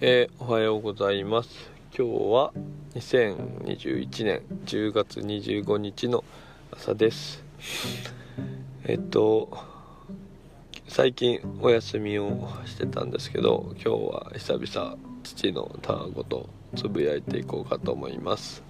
えー、おはようございます。今日は2021年10月25日の朝です。えっと最近お休みをしてたんですけど今日は久々父のたわごとつぶやいていこうかと思います。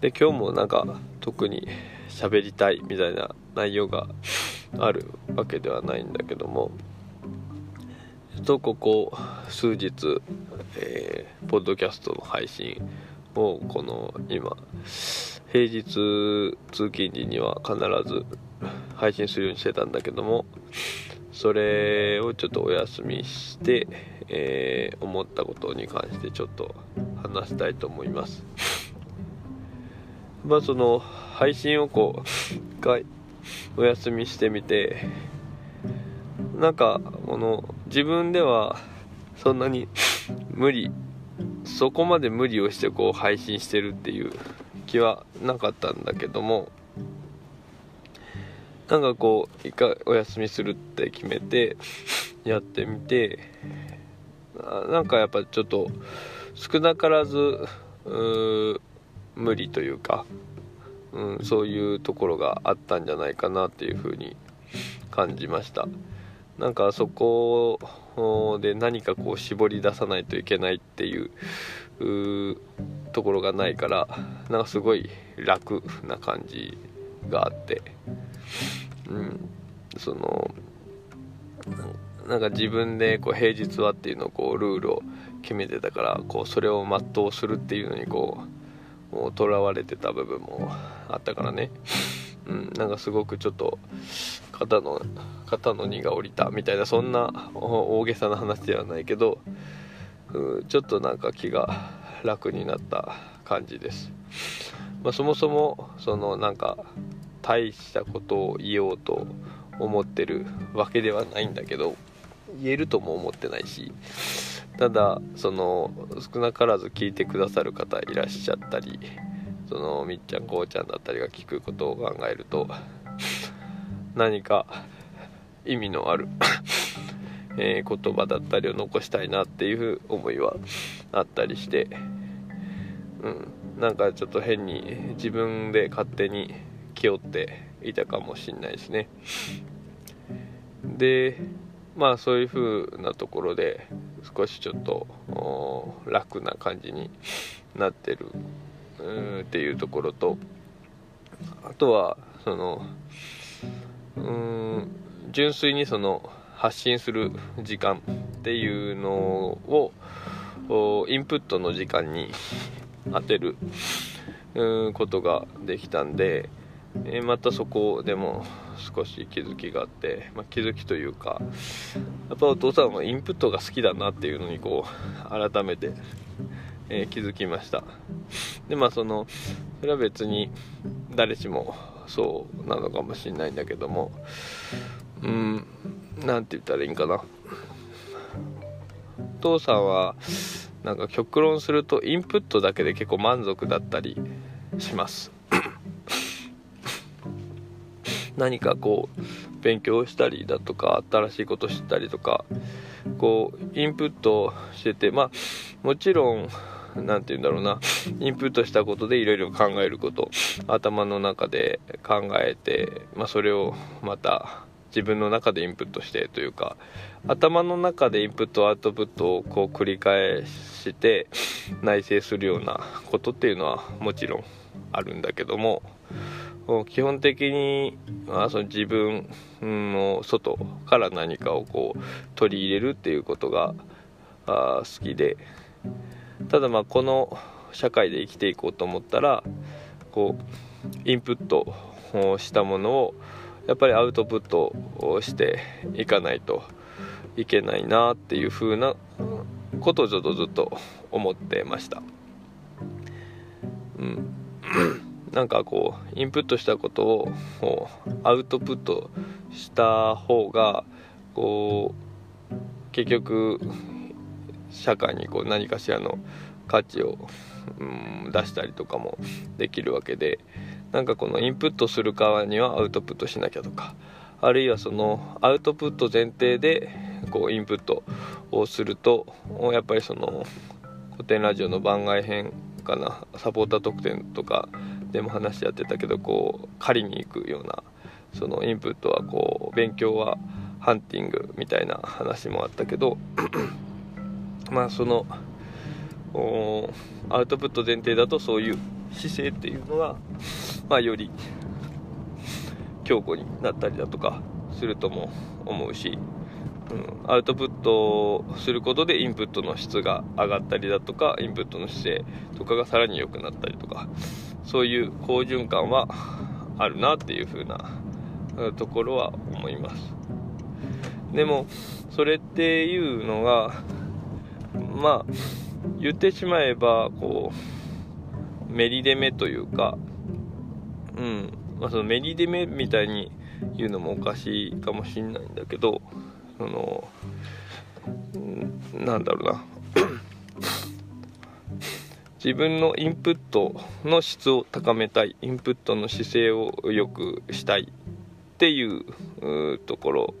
で今日もなんか特に喋りたいみたいな内容があるわけではないんだけどもとここ数日、えー、ポッドキャストの配信をこの今平日通勤時には必ず配信するようにしてたんだけどもそれをちょっとお休みして、えー、思ったことに関してちょっと話したいと思います。まあその配信をこう一回お休みしてみてなんかこの自分ではそんなに無理そこまで無理をしてこう配信してるっていう気はなかったんだけどもなんかこう一回お休みするって決めてやってみてなんかやっぱちょっと少なからず無理というか、うん、そういうところがあったんじゃないかなっていうふうに感じました。なんかそこで何かこう絞り出さないといけないっていうところがないからなんかすごい楽な感じがあって、うん、そのなんか自分でこう平日はっていうのをこうルールを決めてたからこうそれを全うするっていうのにこうもうとらわれてた部分もあったからね、うん、なんかすごくちょっと肩の肩の荷が下りたみたいなそんな大げさな話ではないけどうんちょっとなんか気が楽になった感じです、まあ、そもそもそのなんか大したことを言おうと思ってるわけではないんだけど言えるとも思ってないしただその少なからず聞いてくださる方いらっしゃったりそのみっちゃんこうちゃんだったりが聞くことを考えると何か意味のあるえ、言葉だったりを残したいなっていう思いはあったりして、うん、なんかちょっと変に自分で勝手に気負っていたかもしんないですね。でまあそういう風なところで少しちょっと楽な感じになってるっていうところとあとはそのうん純粋にその発信する時間っていうのをインプットの時間に当てることができたんでまたそこでも少し気づきがあって、まあ、気づきというかやっぱお父さんはインプットが好きだなっていうのにこう改めて、えー、気づきました。でまあそのそれは別に誰しもそうなのかもしれないんだけどもうん何て言ったらいいんかな。お父さんはなんか極論するとインプットだけで結構満足だったりします。何かこう勉強したりだとか新しいこと知ったりとかこうインプットしててまあもちろん 何て言うんだろうな。インプットしたことでいろいろ考えること。頭の中で考えて、まあ、それをまた自分の中でインプットしてというか頭の中でインプットアウトプットをこう繰り返して内省するようなことっていうのはもちろんあるんだけども基本的にあその自分の外から何かをこう取り入れるっていうことが好きでただまあこの社会で生きていこうと思ったらこうインプットをしたものをやっぱりアウトプットをしていかないといけないなっていう風なことをちょっとずっと思ってました。うん なんかこうインプットしたことをアウトプットした方がこう結局社会にこう何かしらの価値を、うん、出したりとかもできるわけでなんかこのインプットする側にはアウトプットしなきゃとかあるいはそのアウトプット前提でこうインプットをするとやっぱりその古典ラジオの番外編かなサポーター特典とかでも話し合ってたけどこう狩りに行くようなそのインプットはこう勉強はハンティングみたいな話もあったけどまあそのアウトプット前提だとそういう姿勢っていうのは、まあ、より強固になったりだとかするとも思うし、うん、アウトプットすることでインプットの質が上がったりだとかインプットの姿勢とかがさらに良くなったりとかそういう好循環はあるなっていう風なところは思います。でもそれっていうのがまあ言ってしまえばこうメリデメというかうん。まあそのメリデメみたいに言うのもおかしいかもしんないんだけどそのなんだろうな。自分のインプットの質を高めたいインプットの姿勢を良くしたいっていうところ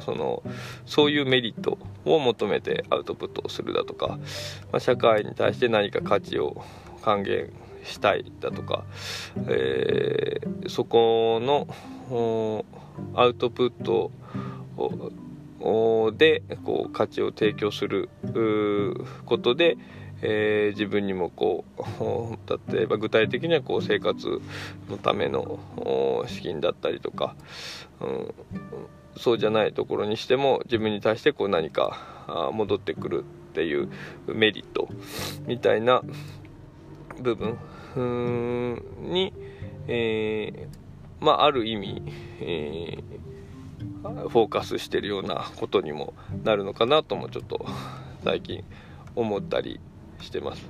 そのそういうメリットを求めてアウトプットをするだとか、まあ、社会に対して何か価値を還元したいだとか、えー、そこのアウトプットでこう価値を提供することで、えー、自分にもこう 例えば具体的にはこう生活のための資金だったりとか、うん、そうじゃないところにしても自分に対してこう何か戻ってくるっていうメリットみたいな部分に、えー、まあ、ある意味、えー、フォーカスしてるようなことにもなるのかなともちょっと最近思ったりしてます。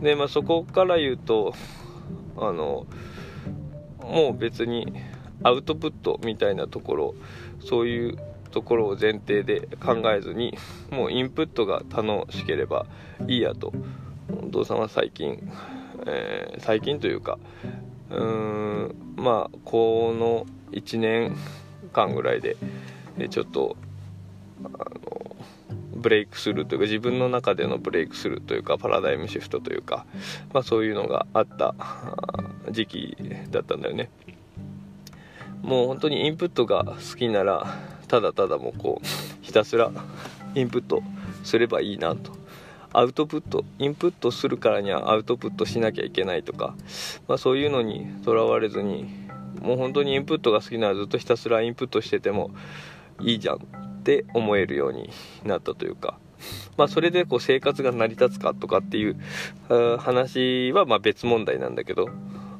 でまあそこから言うとあのもう別にアウトプットみたいなところそういうところを前提で考えずにもうインプットが楽しければいいやと。お父さんは最近、えー、最近というかうーんまあこの1年間ぐらいでちょっとブレイクスルーというか自分の中でのブレイクスルーというかパラダイムシフトというか、まあ、そういうのがあった時期だったんだよね。もう本当にインプットが好きならただただもうこうひたすらインプットすればいいなと。アウトプットインプットするからにはアウトプットしなきゃいけないとか、まあ、そういうのにとらわれずにもう本当にインプットが好きならずっとひたすらインプットしててもいいじゃん。って思えるようになったというか、まあ、それでこう生活が成り立つかとかっていう話はま別問題なんだけど、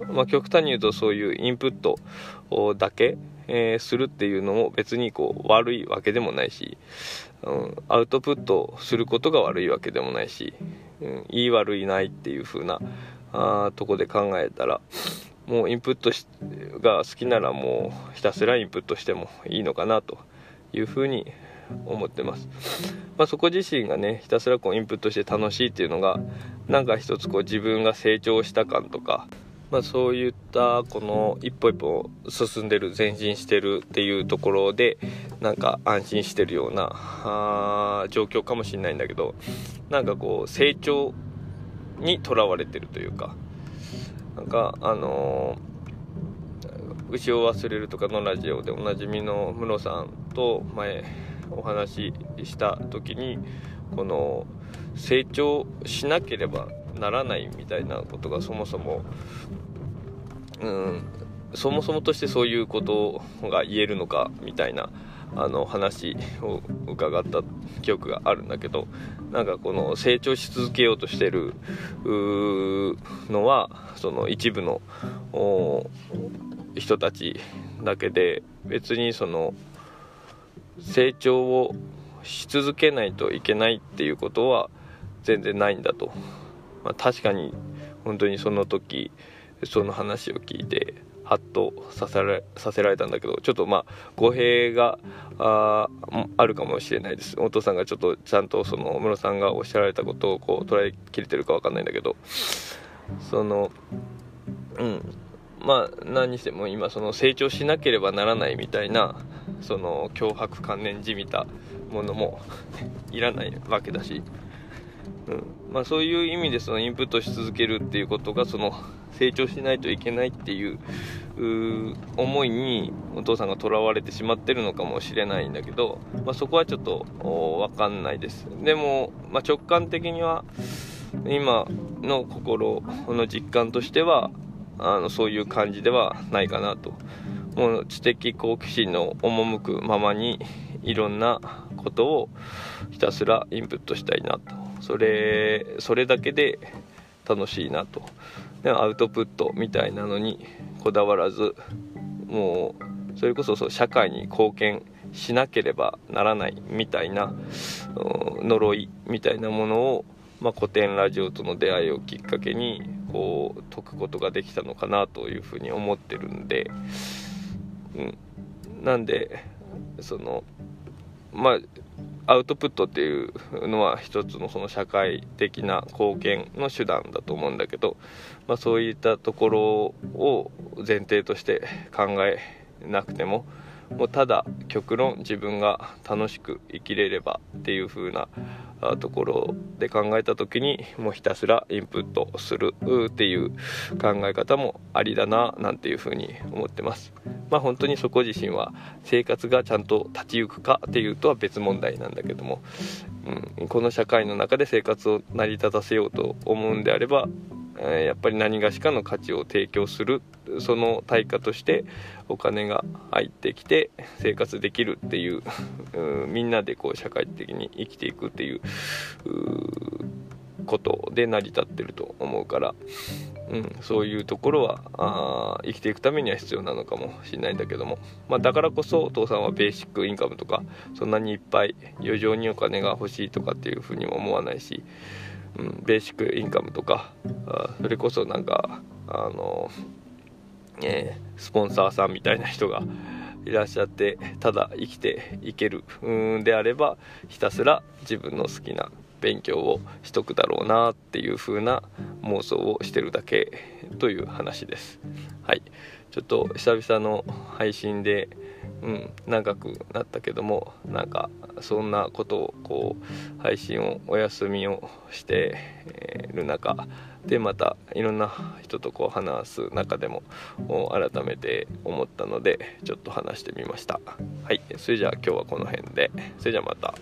まあ、極端に言うとそういうインプットだけ、えー、するっていうのも別にこう悪いわけでもないし、うん、アウトプットすることが悪いわけでもないし、うん、いい悪いないっていう風なあとこで考えたらもうインプットが好きならもうひたすらインプットしてもいいのかなと。いうふうに思ってます、まあ、そこ自身がねひたすらこうインプットして楽しいっていうのがなんか一つこう自分が成長した感とか、まあ、そういったこの一歩一歩進んでる前進してるっていうところでなんか安心してるようなあ状況かもしれないんだけどなんかこう成長にとらわれてるというかなんかあのー牛を忘れるとかのラジオでおなじみのムロさんと前お話しした時にこの成長しなければならないみたいなことがそもそもうんそもそもとしてそういうことが言えるのかみたいなあの話を伺った記憶があるんだけどなんかこの成長し続けようとしてるのはその一部の人たちだけで別にその成長をし続けないといけないっていうことは全然ないんだと、まあ、確かに本当にその時その話を聞いてハッとさせられさせられたんだけどちょっとまあ語弊がああるかもしれないです。お父さんがちょっとちゃんとその室さんがおっしゃられたことをこう捉えきれてるか分かんないんだけど。そのうん。まあ何にしても今その成長しなければならないみたいなその脅迫観念じみたものも いらないわけだし、うん。まあ、そういう意味でそのインプットし続けるっていうことがその成長しないといけないっていう思いにお父さんがとらわれてしまってるのかもしれないんだけど、まあ、そこはちょっと分かんないです。でも、まあ、直感的には今の心の実感としてはあのそういう感じではないかなと。もう知的好奇心の赴くままにいろんなことをひたすらインプットしたいなと。それそれだけで楽しいなと。アウトプットみたいなのにこだわらずもうそれこそそう社会に貢献しなければならないみたいな呪いみたいなものを、まあ、古典ラジオとの出会いをきっかけにこう解くことができたのかなというふうに思ってるんで、うん、なんでそのまあアウトプットっていうのは一つのその社会的な貢献の手段だと思うんだけど、まあ、そういったところを前提として考えなくてももうただ極論自分が楽しく生きれればっていう風なところで考えた時にもうひたすらインプットするっていう考え方もありだななんていう風に思ってます。まあ本当にそこ自身は生活がちゃんと立ち行くかっていうとは別問題なんだけども、うん、この社会の中で生活を成り立たせようと思うんであればやっぱり何がしかの価値を提供するその対価としてお金が入ってきて生活できるっていう みんなでこう社会的に生きていくっていうことで成り立ってると思うから、うん、そういうところはあ生きていくためには必要なのかもしれないんだけども、まあ、だからこそお父さんはベーシックインカムとかそんなにいっぱい余剰にお金が欲しいとかっていうふうにも思わないしうん、ベーシックインカムとかあそれこそなんかあの、えー、スポンサーさんみたいな人が いらっしゃってただ生きていけるうんであればひたすら自分の好きな勉強をしとくだろうなっていう風な妄想をしてるだけという話です。はい。ちょっと久々の配信でうん、長くなったけどもなんかそんなことをこう配信をお休みをしてる中でまたいろんな人とこう話す中でも改めて思ったのでちょっと話してみました。はい。それじゃあ今日はこの辺で。それじゃあまた。